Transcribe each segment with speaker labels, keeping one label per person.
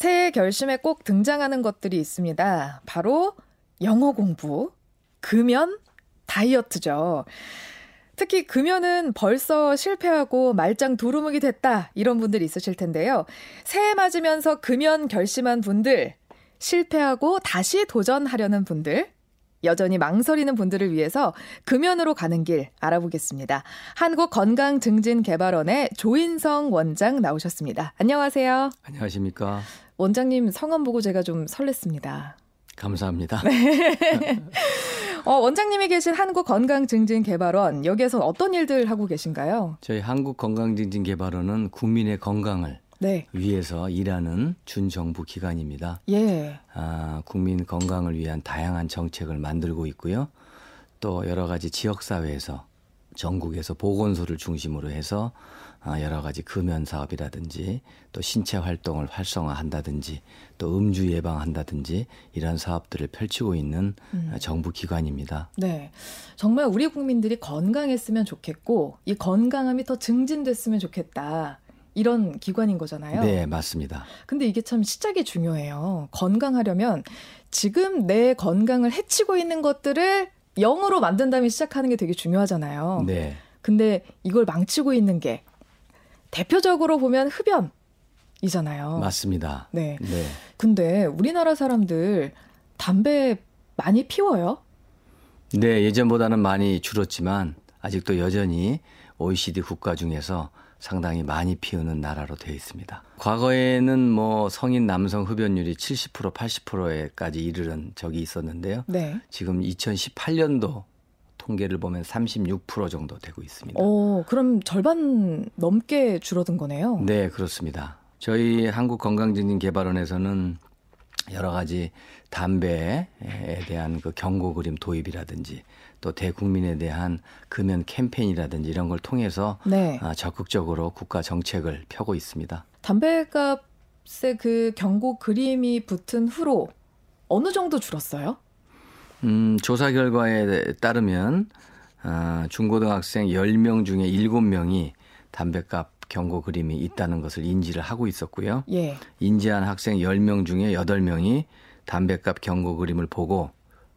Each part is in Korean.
Speaker 1: 새해 결심에 꼭 등장하는 것들이 있습니다. 바로 영어 공부, 금연, 다이어트죠. 특히 금연은 벌써 실패하고 말짱 도루묵이 됐다 이런 분들 있으실 텐데요. 새해 맞으면서 금연 결심한 분들, 실패하고 다시 도전하려는 분들, 여전히 망설이는 분들을 위해서 금연으로 가는 길 알아보겠습니다. 한국건강증진개발원의 조인성 원장 나오셨습니다. 안녕하세요.
Speaker 2: 안녕하십니까.
Speaker 1: 원장님 성함 보고 제가 좀 설렜습니다.
Speaker 2: 감사합니다. 네.
Speaker 1: 어, 원장님이 계신 한국건강증진개발원 여기에서 어떤 일들 하고 계신가요?
Speaker 2: 저희 한국건강증진개발원은 국민의 건강을 네. 위해서 일하는 준정부 기관입니다. 예. 아, 국민 건강을 위한 다양한 정책을 만들고 있고요. 또 여러 가지 지역 사회에서 전국에서 보건소를 중심으로 해서 아, 여러 가지 금연 사업이라든지 또 신체 활동을 활성화한다든지 또 음주 예방한다든지 이런 사업들을 펼치고 있는 음. 정부 기관입니다.
Speaker 1: 네. 정말 우리 국민들이 건강했으면 좋겠고 이 건강함이 더 증진됐으면 좋겠다. 이런 기관인 거잖아요.
Speaker 2: 네, 맞습니다.
Speaker 1: 근데 이게 참 시작이 중요해요. 건강하려면 지금 내 건강을 해치고 있는 것들을 0으로 만든 다음에 시작하는 게 되게 중요하잖아요. 네. 근데 이걸 망치고 있는 게 대표적으로 보면 흡연 이잖아요.
Speaker 2: 맞습니다.
Speaker 1: 네. 네. 근데 우리나라 사람들 담배 많이 피워요?
Speaker 2: 네, 예전보다는 많이 줄었지만 아직도 여전히 OECD 국가 중에서 상당히 많이 피우는 나라로 되어 있습니다. 과거에는 뭐 성인 남성 흡연율이 70% 80%에까지 이르는 적이 있었는데요. 네. 지금 2018년도 통계를 보면 36% 정도 되고 있습니다.
Speaker 1: 오, 그럼 절반 넘게 줄어든 거네요.
Speaker 2: 네, 그렇습니다. 저희 한국건강증진개발원에서는 여러 가지 담배에 대한 그 경고 그림 도입이라든지 또 대국민에 대한 금연 캠페인이라든지 이런 걸 통해서 네. 아, 적극적으로 국가 정책을 펴고 있습니다.
Speaker 1: 담배값의 그 경고 그림이 붙은 후로 어느 정도 줄었어요?
Speaker 2: 음, 조사 결과에 따르면 아, 중고등학생 10명 중에 7명이 담배값 경고 그림이 있다는 것을 인지를 하고 있었고요. 예. 인지한 학생 10명 중에 8명이 담배값 경고 그림을 보고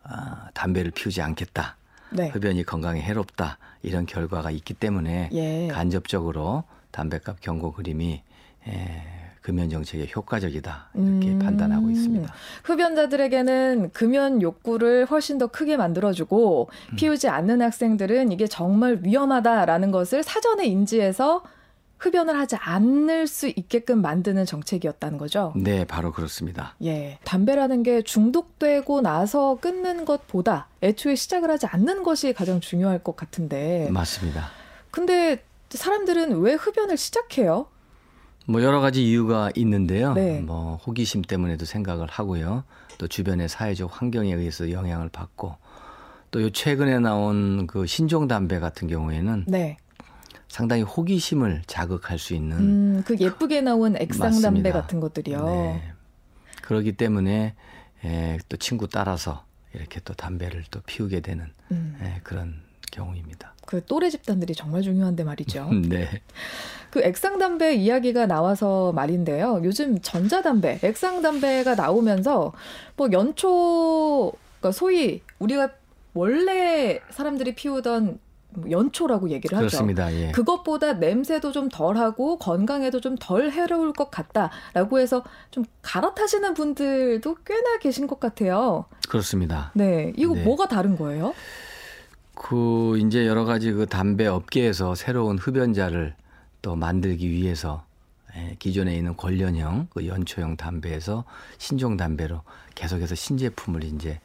Speaker 2: 아, 담배를 피우지 않겠다. 네. 흡연이 건강에 해롭다. 이런 결과가 있기 때문에 예. 간접적으로 담배값 경고 그림이 에, 금연 정책에 효과적이다 이렇게 음. 판단하고 있습니다.
Speaker 1: 흡연자들에게는 금연 욕구를 훨씬 더 크게 만들어주고 음. 피우지 않는 학생들은 이게 정말 위험하다라는 것을 사전에 인지해서 흡연을 하지 않을 수 있게끔 만드는 정책이었다는 거죠.
Speaker 2: 네, 바로 그렇습니다.
Speaker 1: 예. 담배라는 게 중독되고 나서 끊는 것보다 애초에 시작을 하지 않는 것이 가장 중요할 것 같은데.
Speaker 2: 맞습니다.
Speaker 1: 근데 사람들은 왜 흡연을 시작해요?
Speaker 2: 뭐 여러 가지 이유가 있는데요. 네. 뭐 호기심 때문에도 생각을 하고요. 또 주변의 사회적 환경에 의해서 영향을 받고 또요 최근에 나온 그 신종 담배 같은 경우에는 네. 상당히 호기심을 자극할 수 있는
Speaker 1: 음, 그 예쁘게 나온 액상 담배 같은 것들이요. 네.
Speaker 2: 그러기 때문에 에, 또 친구 따라서 이렇게 또 담배를 또 피우게 되는 음. 에, 그런 경우입니다.
Speaker 1: 그 또래 집단들이 정말 중요한데 말이죠.
Speaker 2: 네.
Speaker 1: 그 액상 담배 이야기가 나와서 말인데요. 요즘 전자담배, 액상 담배가 나오면서 뭐 연초, 그러니까 소위 우리가 원래 사람들이 피우던 뭐 연초라고 얘기를
Speaker 2: 하죠. 그렇습니다. 예.
Speaker 1: 그것보다 냄새도 좀 덜하고 건강에도 좀 덜 해로울 것 같다라고 해서 좀 갈아타시는 분들도 꽤나 계신 것 같아요.
Speaker 2: 그렇습니다.
Speaker 1: 네, 이거 네. 뭐가 다른 거예요?
Speaker 2: 그 이제 여러 가지 그 담배 업계에서 새로운 흡연자를 또 만들기 위해서 예, 기존에 있는 관련형 그 연초형 담배에서 신종 담배로 계속해서 신제품을 이제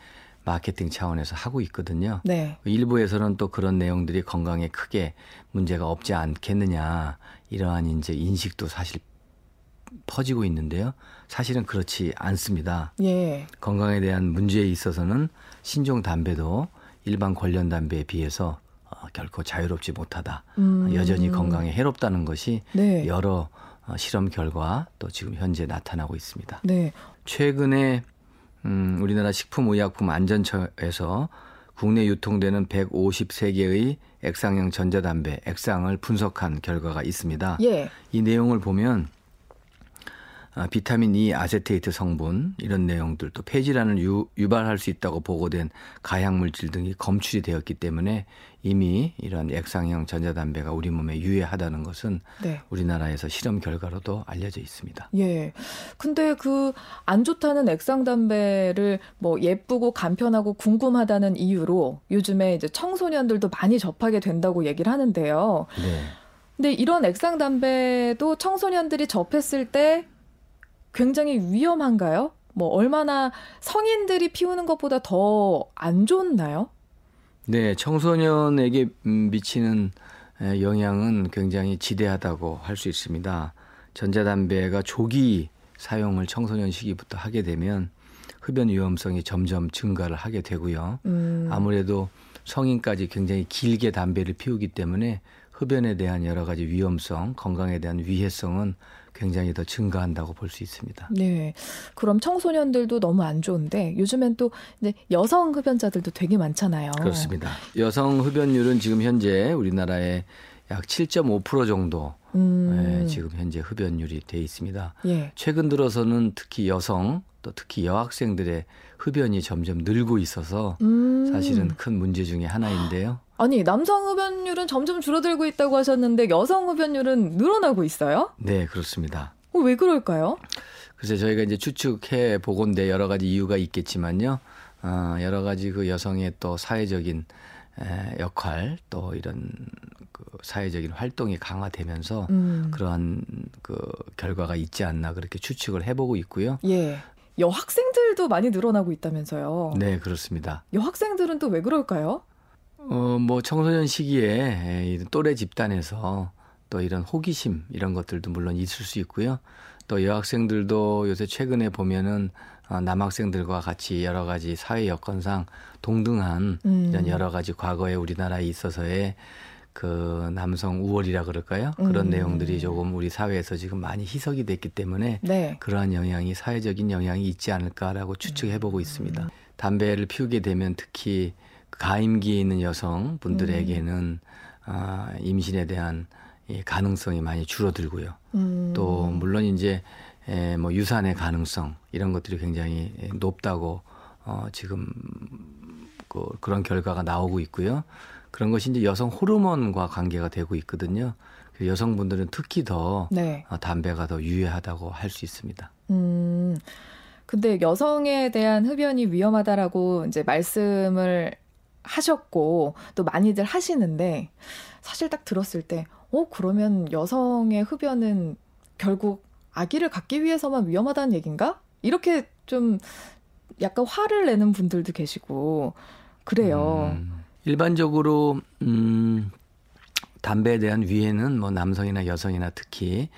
Speaker 2: 마케팅 차원에서 하고 있거든요. 네. 일부에서는 또 그런 내용들이 건강에 크게 문제가 없지 않겠느냐 이러한 이제 인식도 사실 퍼지고 있는데요. 사실은 그렇지 않습니다. 예. 건강에 대한 문제에 있어서는 신종 담배도 일반 관련 담배에 비해서 어, 결코 자유롭지 못하다. 음. 여전히 건강에 해롭다는 것이 네. 여러 어, 실험 결과 또 지금 현재 나타나고 있습니다. 네. 최근에 음, 우리나라 식품의약품 안전처에서 국내 유통되는 153개의 액상형 전자담배, 액상을 분석한 결과가 있습니다. 예. 이 내용을 보면 아, 비타민 E 아세테이트 성분 이런 내용들 또 폐질환을 유, 유발할 수 있다고 보고된 가약 물질 등이 검출이 되었기 때문에 이미 이런 액상형 전자담배가 우리 몸에 유해하다는 것은 네. 우리나라에서 실험 결과로도 알려져 있습니다.
Speaker 1: 예. 근데 그 안 좋다는 액상 담배를 뭐 예쁘고 간편하고 궁금하다는 이유로 요즘에 이제 청소년들도 많이 접하게 된다고 얘기를 하는데요. 네. 근데 이런 액상 담배도 청소년들이 접했을 때 굉장히 위험한가요? 뭐 얼마나 성인들이 피우는 것보다 더 안 좋나요?
Speaker 2: 네, 청소년에게 미치는 영향은 굉장히 지대하다고 할 수 있습니다. 전자담배가 조기 사용을 청소년 시기부터 하게 되면 흡연 위험성이 점점 증가를 하게 되고요. 음. 아무래도 성인까지 굉장히 길게 담배를 피우기 때문에 흡연에 대한 여러 가지 위험성, 건강에 대한 위해성은 굉장히 더 증가한다고 볼 수 있습니다.
Speaker 1: 네. 그럼 청소년들도 너무 안 좋은데 요즘엔 또 이제 여성 흡연자들도 되게 많잖아요.
Speaker 2: 그렇습니다. 여성 흡연율은 지금 현재 우리나라에 약 7.5% 정도 음. 예, 지금 현재 흡연율이 돼 있습니다. 예. 최근 들어서는 특히 여성 또 특히 여학생들의 흡연이 점점 늘고 있어서 음. 사실은 큰 문제 중의 하나인데요.
Speaker 1: 아니 남성 흡연율은 점점 줄어들고 있다고 하셨는데 여성 흡연율은 늘어나고 있어요?
Speaker 2: 네 그렇습니다.
Speaker 1: 어, 왜 그럴까요?
Speaker 2: 글쎄 저희가 이제 추측해 보건데 여러 가지 이유가 있겠지만요. 어, 여러 가지 그 여성의 또 사회적인 에, 역할 또 이런 그 사회적인 활동이 강화되면서 음. 그러한 그 결과가 있지 않나 그렇게 추측을 해보고 있고요.
Speaker 1: 예. 여학생들도 많이 늘어나고 있다면서요.
Speaker 2: 네, 그렇습니다.
Speaker 1: 여학생들은 또 왜 그럴까요?
Speaker 2: 어, 뭐 청소년 시기에 또래 집단에서 또 이런 호기심 이런 것들도 물론 있을 수 있고요. 또 여학생들도 요새 최근에 보면은 어, 남학생들과 같이 여러 가지 사회 여건상 동등한 음. 이런 여러 가지 과거에 우리나라에 있어서의 그 남성 우월이라 그럴까요? 그런 음. 내용들이 조금 우리 사회에서 지금 많이 희석이 됐기 때문에 네. 그러한 영향이 사회적인 영향이 있지 않을까라고 추측해 보고 있습니다. 음. 담배를 피우게 되면 특히 가임기에 있는 여성 분들에게는 음. 아, 임신에 대한 이 가능성이 많이 줄어들고요. 음. 또 물론 이제 에, 뭐 유산의 가능성 이런 것들이 굉장히 높다고 어, 지금 그, 그런 결과가 나오고 있고요. 그런 것이 이제 여성 호르몬과 관계가 되고 있거든요. 그 여성분들은 특히 더 네. 어, 담배가 더 유해하다고 할 수 있습니다. 음.
Speaker 1: 근데 여성에 대한 흡연이 위험하다라고 이제 말씀을 하셨고 또 많이들 하시는데 사실 딱 들었을 때 어, 그러면 여성의 흡연은 결국 아기를 갖기 위해서만 위험하다는 얘기인가? 이렇게 좀 약간 화를 내는 분들도 계시고 그래요. 음,
Speaker 2: 일반적으로 음 담배에 대한 위해는 뭐 남성이나 여성이나 특히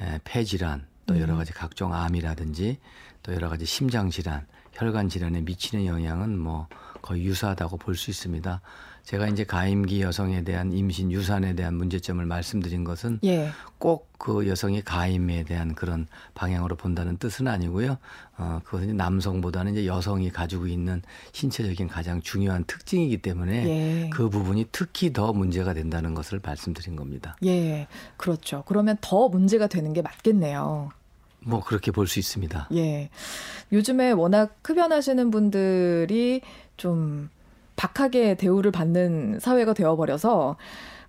Speaker 2: 에, 폐질환 또 여러 음. 가지 각종 암이라든지 또 여러 가지 심장 질환, 혈관 질환에 미치는 영향은 뭐 거의 유사하다고 볼 수 있습니다. 제가 이제 가임기 여성에 대한 임신 유산에 대한 문제점을 말씀드린 것은 예. 꼭그 여성의 가임에 대한 그런 방향으로 본다는 뜻은 아니고요. 어, 그것은 남성보다는 이제 여성이 가지고 있는 신체적인 가장 중요한 특징이기 때문에 예. 그 부분이 특히 더 문제가 된다는 것을 말씀드린 겁니다.
Speaker 1: 예, 그렇죠. 그러면 더 문제가 되는 게 맞겠네요.
Speaker 2: 뭐 그렇게 볼 수 있습니다.
Speaker 1: 예. 요즘에 워낙 흡연하시는 분들이 좀 박하게 대우를 받는 사회가 되어버려서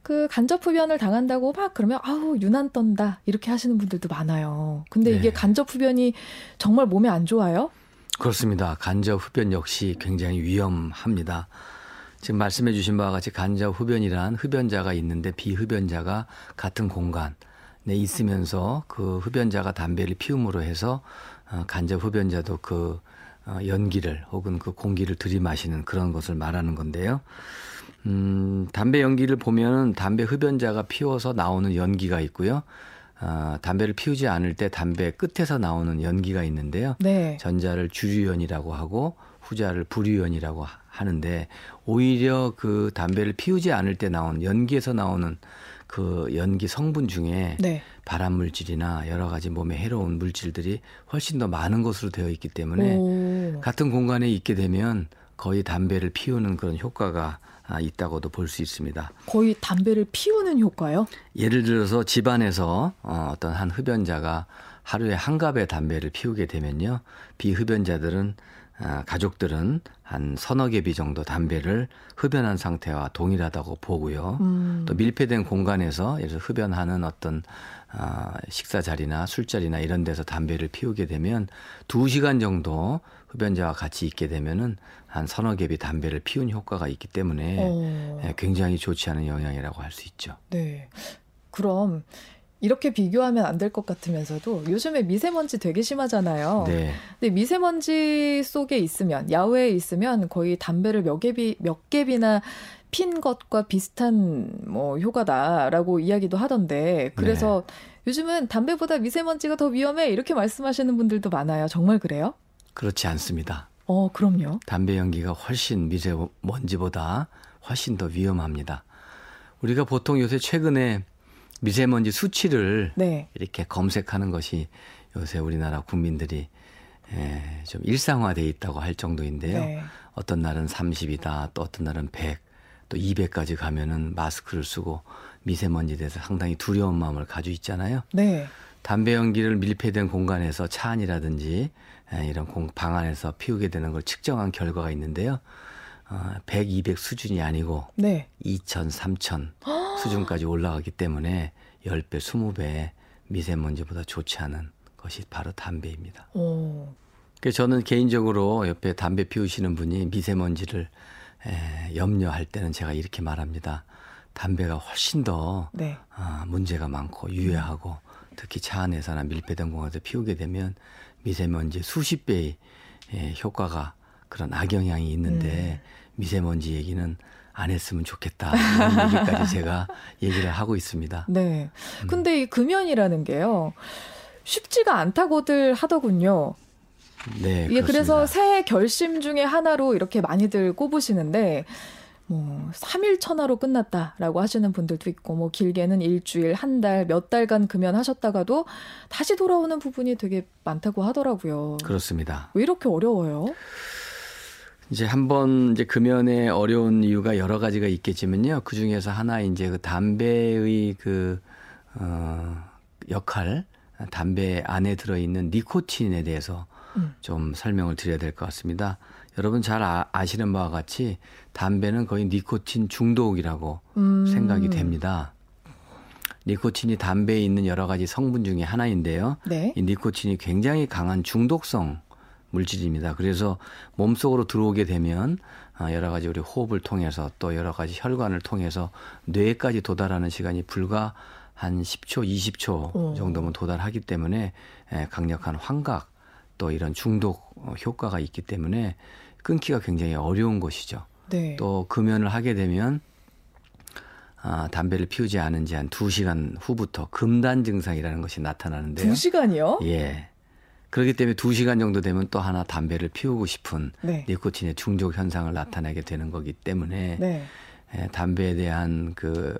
Speaker 1: 그 간접 흡연을 당한다고 막 그러면 아우 유난 떤다 이렇게 하시는 분들도 많아요. 근데 네. 이게 간접 흡연이 정말 몸에 안 좋아요?
Speaker 2: 그렇습니다. 간접 흡연 역시 굉장히 위험합니다. 지금 말씀해 주신 바와 같이 간접 흡연이란 흡연자가 있는데 비흡연자가 같은 공간에 있으면서 그 흡연자가 담배를 피움으로 해서 어, 간접 흡연자도 그 어, 연기를 혹은 그 공기를 들이마시는 그런 것을 말하는 건데요. 음, 담배 연기를 보면은 담배 흡연자가 피워서 나오는 연기가 있고요. 어, 담배를 피우지 않을 때 담배 끝에서 나오는 연기가 있는데요. 네. 전자를 주류연이라고 하고 후자를 부류연이라고 하는데 오히려 그 담배를 피우지 않을 때 나온 연기에서 나오는 그 연기 성분 중에 네. 발암 물질이나 여러 가지 몸에 해로운 물질들이 훨씬 더 많은 것으로 되어 있기 때문에 오. 같은 공간에 있게 되면 거의 담배를 피우는 그런 효과가 아, 있다고도 볼 수 있습니다.
Speaker 1: 거의 담배를 피우는 효과요?
Speaker 2: 예를 들어서 집안에서 어, 어떤 한 흡연자가 하루에 한 갑의 담배를 피우게 되면요. 비흡연자들은 아, 가족들은 한 서너 개비 정도 담배를 흡연한 상태와 동일하다고 보고요. 음. 또 밀폐된 공간에서 예를 들어 흡연하는 어떤 아, 식사 자리나 술자리나 이런 데서 담배를 피우게 되면 두 시간 정도 흡연자와 같이 있게 되면은 한 서너 개비 담배를 피운 효과가 있기 때문에 어. 예, 굉장히 좋지 않은 영향이라고 할 수 있죠.
Speaker 1: 네. 그럼 이렇게 비교하면 안 될 것 같으면서도 요즘에 미세먼지 되게 심하잖아요. 네. 근데 미세먼지 속에 있으면 야외에 있으면 거의 담배를 몇 개비 몇 개비나 핀 것과 비슷한 뭐 효과다라고 이야기도 하던데 그래서 네. 요즘은 담배보다 미세먼지가 더 위험해 이렇게 말씀하시는 분들도 많아요. 정말 그래요?
Speaker 2: 그렇지 않습니다.
Speaker 1: 어, 그럼요.
Speaker 2: 담배 연기가 훨씬 미세먼지보다 훨씬 더 위험합니다. 우리가 보통 요새 최근에 미세먼지 수치를 네. 이렇게 검색하는 것이 요새 우리나라 국민들이 예, 좀 일상화돼 있다고 할 정도인데요. 네. 어떤 날은 30이다, 또 어떤 날은 100, 또 200까지 가면은 마스크를 쓰고 미세먼지에 대해서 상당히 두려운 마음을 가지고 있잖아요. 네. 담배 연기를 밀폐된 공간에서 차 안이라든지 예, 이런 공, 방 안에서 피우게 되는 걸 측정한 결과가 있는데요. 어, 100, 200 수준이 아니고 네. 2천, 3천 수준까지 올라가기 때문에 10배, 20배 미세먼지보다 좋지 않은 것이 바로 담배입니다. 오. 그래서 저는 개인적으로 옆에 담배 피우시는 분이 미세먼지를 에, 염려할 때는 제가 이렇게 말합니다. 담배가 훨씬 더 네. 어, 문제가 많고 유해하고 특히 차 안에서나 밀폐된 공간에서 피우게 되면 미세먼지 수십 배의 효과가 그런 악영향이 있는데 음. 미세먼지 얘기는 안 했으면 좋겠다. 이런 얘기까지 제가 얘기를 하고 있습니다.
Speaker 1: 네. 음. 근데 이 금연이라는 게요. 쉽지가 않다고들 하더군요. 네. 예, 그래서 새해 결심 중에 하나로 이렇게 많이들 꼽으시는데 뭐 3일 천하로 끝났다라고 하시는 분들도 있고 뭐 길게는 일주일, 한 달, 몇 달간 금연하셨다가도 다시 돌아오는 부분이 되게 많다고 하더라고요.
Speaker 2: 그렇습니다.
Speaker 1: 왜 이렇게 어려워요?
Speaker 2: 이제 한번 이제 금연에 어려운 이유가 여러 가지가 있겠지만요. 그 중에서 하나 이제 그 담배의 그, 어, 역할, 담배 안에 들어있는 니코틴에 대해서 음. 좀 설명을 드려야 될 것 같습니다. 여러분 잘 아, 시는 바와 같이 담배는 거의 니코틴 중독이라고 음. 생각이 됩니다. 니코틴이 담배에 있는 여러 가지 성분 중에 하나인데요. 네. 이 니코틴이 굉장히 강한 중독성 물질입니다. 그래서 몸속으로 들어오게 되면 아, 여러 가지 우리 호흡을 통해서 또 여러 가지 혈관을 통해서 뇌까지 도달하는 시간이 불과 한 10초, 20초 정도면 도달하기 때문에 강력한 환각 또 이런 중독 어, 효과가 있기 때문에 끊기가 굉장히 어려운 것이죠. 네. 또 금연을 하게 되면 아, 담배를 피우지 않은 지 한 2시간 후부터 금단 증상이라는 것이 나타나는데요.
Speaker 1: 2시간이요?
Speaker 2: 예. 그렇기 때문에 2시간 정도 되면 또 하나 담배를 피우고 싶은 네. 니코틴의 중독 현상을 나타내게 되는 거기 때문에 네. 예, 담배에 대한 그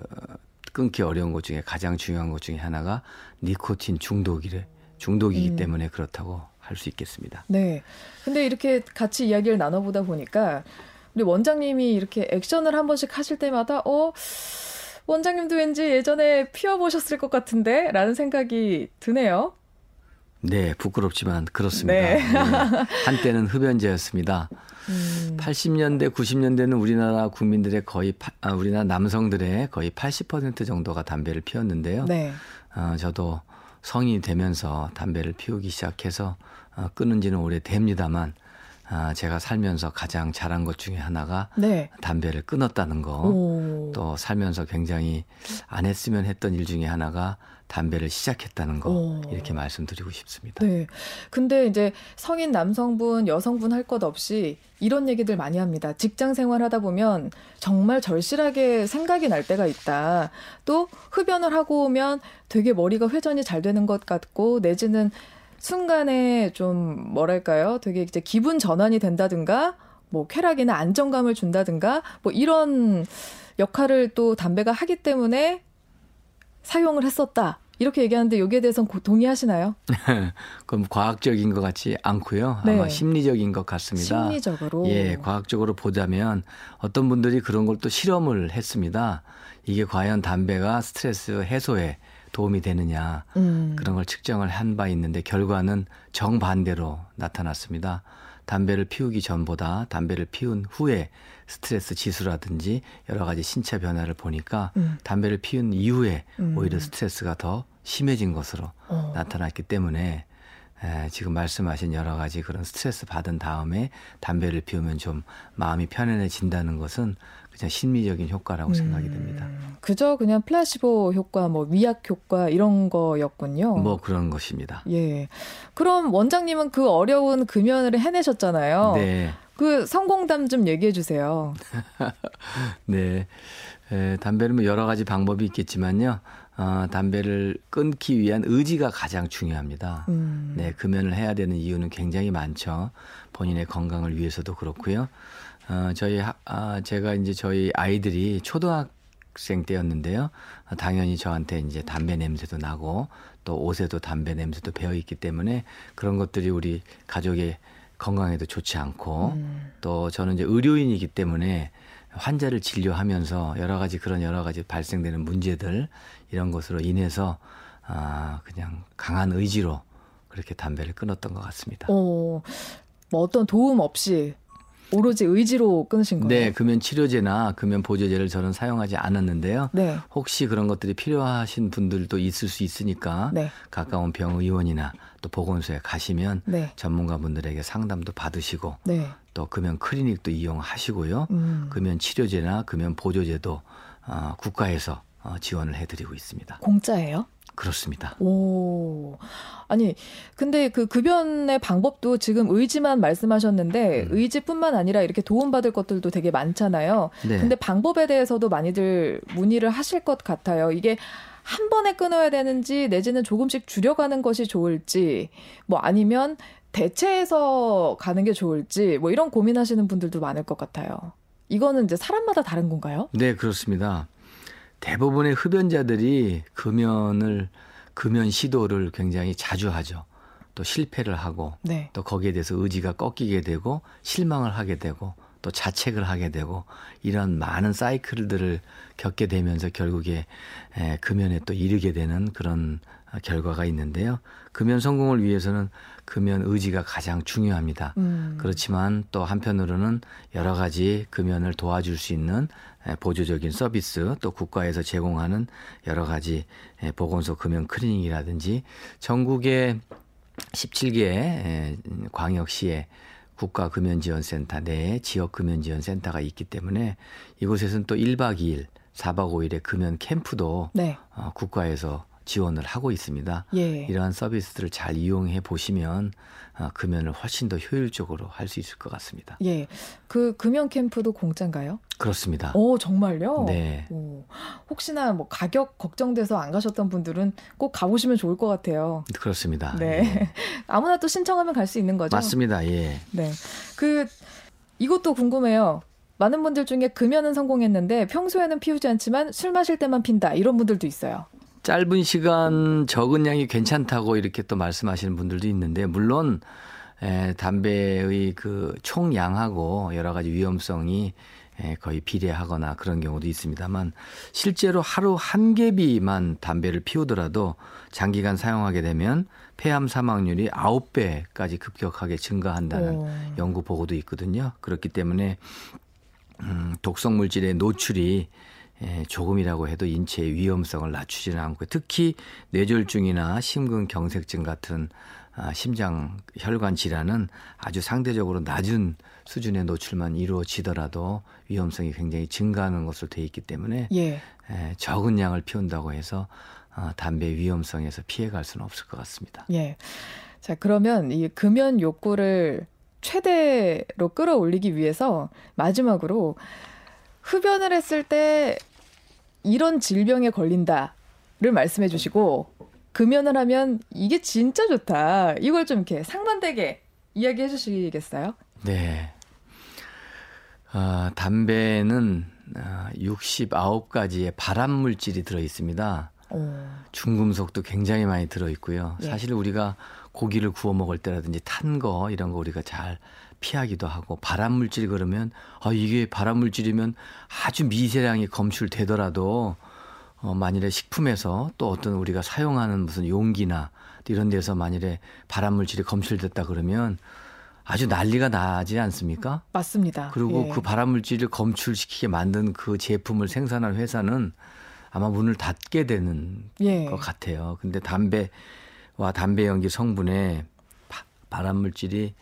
Speaker 2: 끊기 어려운 것 중에 가장 중요한 것 중에 하나가 니코틴 중독이래 중독이기 음. 때문에 그렇다고 할 수 있겠습니다.
Speaker 1: 네. 근데 이렇게 같이 이야기를 나눠보다 보니까 우리 원장님이 이렇게 액션을 한 번씩 하실 때마다 어 원장님도 왠지 예전에 피워보셨을 것 같은데 라는 생각이 드네요.
Speaker 2: 네, 부끄럽지만 그렇습니다. 네. 네. 한때는 흡연자였습니다. 음. 80년대, 90년대는 우리나라 국민들의 거의 아, 우리나라 남성들의 거의 80% 정도가 담배를 피웠는데요. 네. 어, 저도 성인이 되면서 담배를 피우기 시작해서 어, 끊은 지는 오래 됩니다만 아, 제가 살면서 가장 잘한 것 중에 하나가 네. 담배를 끊었다는 거. 오. 또 살면서 굉장히 안 했으면 했던 일 중에 하나가 담배를 시작했다는 거 오. 이렇게 말씀드리고 싶습니다.
Speaker 1: 네. 근데 이제 성인 남성분, 여성분 할 것 없이 이런 얘기들 많이 합니다. 직장 생활 하다 보면 정말 절실하게 생각이 날 때가 있다. 또 흡연을 하고 오면 되게 머리가 회전이 잘 되는 것 같고 내지는 순간에 좀 뭐랄까요? 되게 이제 기분 전환이 된다든가 뭐 쾌락이나 안정감을 준다든가 뭐 이런 역할을 또 담배가 하기 때문에 사용을 했었다. 이렇게 얘기하는데 여기에 대해서는 동의하시나요?
Speaker 2: 그럼 과학적인 것 같지 않고요. 네. 아마 심리적인 것 같습니다.
Speaker 1: 심리적으로.
Speaker 2: 예, 과학적으로 보자면 어떤 분들이 그런 걸 또 실험을 했습니다. 이게 과연 담배가 스트레스 해소에 도움이 되느냐 음. 그런 걸 측정을 한 바 있는데 결과는 정반대로 나타났습니다. 담배를 피우기 전보다 담배를 피운 후에 스트레스 지수라든지 여러 가지 신체 변화를 보니까 음. 담배를 피운 이후에 음. 오히려 스트레스가 더 심해진 것으로 어. 나타났기 때문에 에, 지금 말씀하신 여러 가지 그런 스트레스 받은 다음에 담배를 피우면 좀 마음이 편안해진다는 것은 그냥 심리적인 효과라고 음, 생각이 됩니다.
Speaker 1: 그저 그냥 플라시보 효과, 뭐 위약 효과 이런 거였군요.
Speaker 2: 뭐 그런 것입니다.
Speaker 1: 예. 그럼 원장님은 그 어려운 금연을 해내셨잖아요. 네. 그 성공담 좀 얘기해 주세요.
Speaker 2: 네. 에, 담배는 뭐 여러 가지 방법이 있겠지만요. 어, 담배를 끊기 위한 의지가 가장 중요합니다. 음. 네, 금연을 해야 되는 이유는 굉장히 많죠. 본인의 건강을 위해서도 그렇고요. 어, 저희, 아, 제가 이제 저희 아이들이 초등학생 때였는데요. 당연히 저한테 이제 담배 냄새도 나고 또 옷에도 담배 냄새도 배어 있기 때문에 그런 것들이 우리 가족의 건강에도 좋지 않고 음. 또 저는 이제 의료인이기 때문에 환자를 진료하면서 여러 가지 그런 여러 가지 발생되는 문제들 이런 것으로 인해서 아 그냥 강한 의지로 그렇게 담배를 끊었던 것 같습니다.
Speaker 1: 어, 뭐 어떤 도움 없이 오로지 의지로 끊으신 거예요?
Speaker 2: 네, 금연 치료제나 금연 보조제를 저는 사용하지 않았는데요. 네. 혹시 그런 것들이 필요하신 분들도 있을 수 있으니까 네. 가까운 병의원이나 또 보건소에 가시면 네. 전문가분들에게 상담도 받으시고 네. 또 금연 클리닉도 이용하시고요. 음. 금연 치료제나 금연 보조제도 어, 국가에서 어, 지원을 해드리고 있습니다.
Speaker 1: 공짜예요?
Speaker 2: 그렇습니다.
Speaker 1: 오. 아니, 근데 그 급연의 방법도 지금 의지만 말씀하셨는데 음. 의지뿐만 아니라 이렇게 도움받을 것들도 되게 많잖아요. 네. 근데 방법에 대해서도 많이들 문의를 하실 것 같아요. 이게 한 번에 끊어야 되는지 내지는 조금씩 줄여가는 것이 좋을지 뭐 아니면 대체해서 가는 게 좋을지 뭐 이런 고민하시는 분들도 많을 것 같아요. 이거는 이제 사람마다 다른 건가요?
Speaker 2: 네, 그렇습니다. 대부분의 흡연자들이 금연을 금연 시도를 굉장히 자주 하죠. 또 실패를 하고 네. 또 거기에 대해서 의지가 꺾이게 되고 실망을 하게 되고 또 자책을 하게 되고 이런 많은 사이클들을 겪게 되면서 결국에 에, 금연에 또 이르게 되는 그런 결과가 있는데요. 금연 성공을 위해서는 금연 의지가 가장 중요합니다. 음. 그렇지만 또 한편으로는 여러 가지 금연을 도와줄 수 있는 보조적인 서비스 또 국가에서 제공하는 여러 가지 보건소 금연 클리닉이라든지 전국에 17개 광역시에 국가금연지원센터 내 지역금연지원센터가 있기 때문에 이곳에서는 또 1박 2일 4박 5일의 금연 캠프도 네. 어, 국가에서 지원을 하고 있습니다. 예. 이러한 서비스들을 잘 이용해 보시면 어, 금연을 훨씬 더 효율적으로 할 수 있을 것 같습니다.
Speaker 1: 예. 그 금연 캠프도 공짜인가요?
Speaker 2: 그렇습니다.
Speaker 1: 오, 정말요? 네. 오. 혹시나 뭐 가격 걱정돼서 안 가셨던 분들은 꼭 가보시면 좋을 것 같아요.
Speaker 2: 그렇습니다.
Speaker 1: 네. 예. 아무나 또 신청하면 갈 수 있는 거죠?
Speaker 2: 맞습니다. 예.
Speaker 1: 네. 그, 이것도 궁금해요. 많은 분들 중에 금연은 성공했는데 평소에는 피우지 않지만 술 마실 때만 핀다. 이런 분들도 있어요.
Speaker 2: 짧은 시간 적은 양이 괜찮다고 이렇게 또 말씀하시는 분들도 있는데 물론 에, 담배의 그 총량하고 여러 가지 위험성이 에, 거의 비례하거나 그런 경우도 있습니다만 실제로 하루 한 개비만 담배를 피우더라도 장기간 사용하게 되면 폐암 사망률이 9배까지 급격하게 증가한다는 오. 연구 보고도 있거든요. 그렇기 때문에 음, 독성 물질의 노출이 예, 조금이라고 해도 인체의 위험성을 낮추지는 않고 특히 뇌졸중이나 심근경색증 같은 아, 심장 혈관 질환은 아주 상대적으로 낮은 수준의 노출만 이루어지더라도 위험성이 굉장히 증가하는 것으로 돼 있기 때문에 예. 예, 적은 양을 피운다고 해서 어, 담배 위험성에서 피해갈 수는 없을 것 같습니다.
Speaker 1: 예. 자 그러면 이 금연 욕구를 최대로 끌어올리기 위해서 마지막으로 흡연을 했을 때 이런 질병에 걸린다를 말씀해 주시고 금연을 하면 이게 진짜 좋다. 이걸 좀 이렇게 상반되게 이야기해 주시겠어요?
Speaker 2: 네. 어, 담배는 어, 69가지의 발암 물질이 들어 있습니다. 중금속도 굉장히 많이 들어 있고요. 네. 사실 우리가 고기를 구워 먹을 때라든지 탄 거 이런 거 우리가 잘 피하기도 하고 발암 물질 그러면 아 이게 발암 물질이면 아주 미세량이 검출되더라도 어, 만일에 식품에서 또 어떤 우리가 사용하는 무슨 용기나 이런 데서 만일에 발암 물질이 검출됐다 그러면 아주 난리가 나지 않습니까?
Speaker 1: 맞습니다.
Speaker 2: 그리고
Speaker 1: 예.
Speaker 2: 그 발암 물질을 검출시키게 만든 그 제품을 생산한 회사는 아마 문을 닫게 되는
Speaker 1: 예.
Speaker 2: 것 같아요. 근데 담배와 담배 연기 성분에 바, 발암 물질이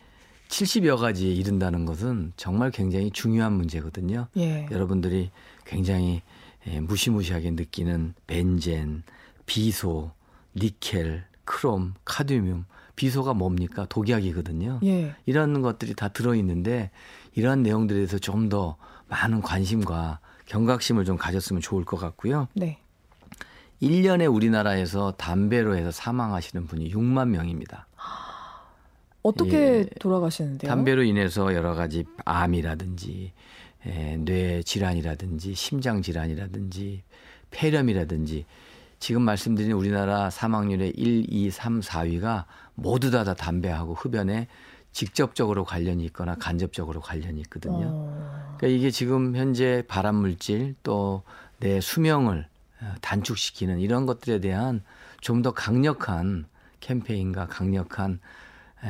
Speaker 2: 70여 가지에 이른다는 것은 정말 굉장히 중요한 문제거든요.
Speaker 1: 예.
Speaker 2: 여러분들이 굉장히 예, 무시무시하게 느끼는 벤젠, 비소, 니켈, 크롬, 카드뮴, 비소가 뭡니까? 독약이거든요.
Speaker 1: 예.
Speaker 2: 이런 것들이 다 들어있는데 이러한 내용들에 대해서 좀 더 많은 관심과 경각심을 좀 가졌으면 좋을 것 같고요.
Speaker 1: 네.
Speaker 2: 1년에 우리나라에서 담배로 해서 사망하시는 분이 6만 명입니다.
Speaker 1: 어떻게
Speaker 2: 예.
Speaker 1: 돌아가시는데요?
Speaker 2: 담배로 인해서 여러 가지 암이라든지 에, 뇌 질환이라든지 심장 질환이라든지 폐렴이라든지 지금 말씀드린 우리나라 사망률의 1, 2, 3, 4위가 모두 다, 다 담배하고 흡연에 직접적으로 관련이 있거나 간접적으로 관련이 있거든요.
Speaker 1: 어.
Speaker 2: 그러니까 이게 지금 현재 발암 물질 또 내 수명을 어, 단축시키는 이런 것들에 대한 좀 더 강력한 캠페인과 강력한 에,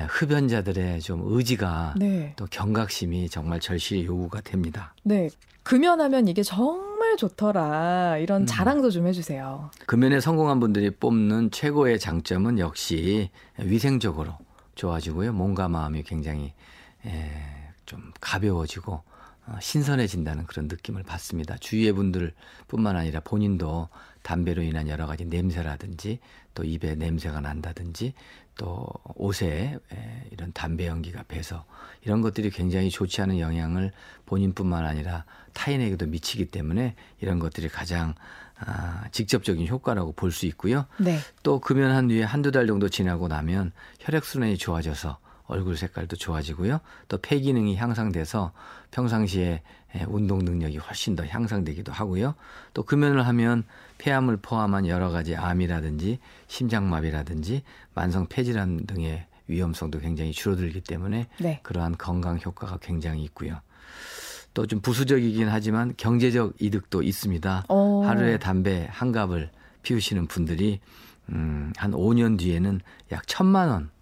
Speaker 2: 흡연자들의 좀 의지가
Speaker 1: 네.
Speaker 2: 또 경각심이 정말 절실히 요구가 됩니다.
Speaker 1: 네. 금연하면 이게 정말 좋더라. 이런
Speaker 2: 음.
Speaker 1: 자랑도 좀 해주세요.
Speaker 2: 금연에 성공한 분들이 뽑는 최고의 장점은 역시 위생적으로 좋아지고요. 몸과 마음이 굉장히 에, 좀 가벼워지고 어, 신선해진다는 그런 느낌을 받습니다. 주위의 분들뿐만 아니라 본인도 담배로 인한 여러 가지 냄새라든지 또 입에 냄새가 난다든지 또 옷에 에, 이런 담배 연기가 배서 이런 것들이 굉장히 좋지 않은 영향을 본인뿐만 아니라 타인에게도 미치기 때문에 이런 것들이 가장 아, 직접적인 효과라고 볼 수 있고요.
Speaker 1: 네.
Speaker 2: 또 금연한 뒤에 한두 달 정도 지나고 나면 혈액순환이 좋아져서 얼굴 색깔도 좋아지고요. 또 폐 기능이 향상돼서 평상시에 에, 운동 능력이 훨씬 더 향상되기도 하고요. 또 금연을 하면 폐암을 포함한 여러 가지 암이라든지 심장마비라든지 만성 폐질환 등의 위험성도 굉장히 줄어들기 때문에
Speaker 1: 네.
Speaker 2: 그러한 건강 효과가 굉장히 있고요. 또 좀 부수적이긴 하지만 경제적 이득도 있습니다.
Speaker 1: 어.
Speaker 2: 하루에 담배 한 갑을 피우시는 분들이 음, 한 5년 뒤에는 약 천만 원 아,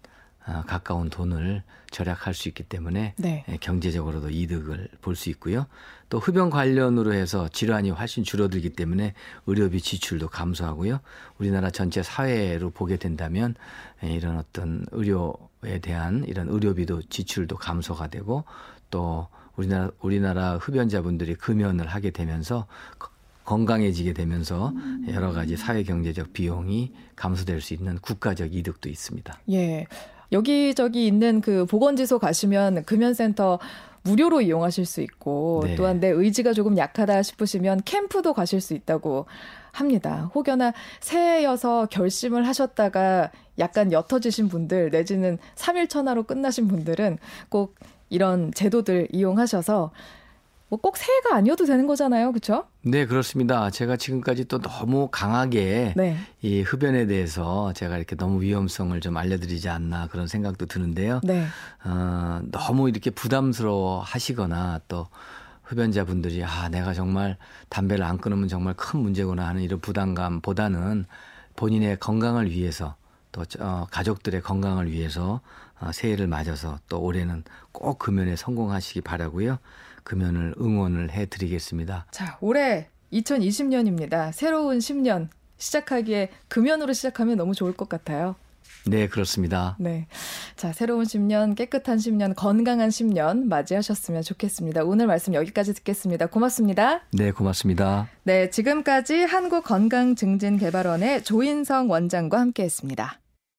Speaker 2: 가까운 돈을 절약할 수 있기 때문에
Speaker 1: 네.
Speaker 2: 예, 경제적으로도 이득을 볼 수 있고요. 또 흡연 관련으로 해서 질환이 훨씬 줄어들기 때문에 의료비 지출도 감소하고요. 우리나라 전체 사회로 보게 된다면 예, 이런 어떤 의료에 대한 이런 의료비도 지출도 감소가 되고 또 우리나라 우리나라 흡연자분들이 금연을 하게 되면서 거- 건강해지게 되면서 여러 가지 사회 경제적 비용이 감소될 수 있는 국가적 이득도 있습니다.
Speaker 1: 예. 여기저기 있는 그 보건지소 가시면 금연센터 무료로 이용하실 수 있고
Speaker 2: 네.
Speaker 1: 또한 내 의지가 조금 약하다 싶으시면 캠프도 가실 수 있다고 합니다. 혹여나 새해여서 결심을 하셨다가 약간 옅어지신 분들 내지는 3일 천하로 끝나신 분들은 꼭 이런 제도들 이용하셔서 뭐 꼭 새해가 아니어도 되는 거잖아요. 그렇죠?
Speaker 2: 네, 그렇습니다. 제가 지금까지 또 너무 강하게
Speaker 1: 네.
Speaker 2: 이 흡연에 대해서 제가 이렇게 너무 위험성을 좀 알려드리지 않나 그런 생각도 드는데요.
Speaker 1: 네.
Speaker 2: 어, 너무 이렇게 부담스러워 하시거나 또 흡연자분들이 아, 내가 정말 담배를 안 끊으면 정말 큰 문제구나 하는 이런 부담감보다는 본인의 건강을 위해서 또 어, 가족들의 건강을 위해서 어, 새해를 맞아서 또 올해는 꼭 금연에 성공하시기 바라고요. 금연을 응원을 해 드리겠습니다.
Speaker 1: 자, 올해 2020년입니다. 새로운 10년 시작하기에 금연으로 시작하면 너무 좋을 것 같아요.
Speaker 2: 네, 그렇습니다.
Speaker 1: 네. 자, 새로운 10년, 깨끗한 10년, 건강한 10년 맞이하셨으면 좋겠습니다. 오늘 말씀 여기까지 듣겠습니다. 고맙습니다.
Speaker 2: 네, 고맙습니다.
Speaker 1: 네, 지금까지 한국건강증진개발원의 조인성 원장과 함께 했습니다.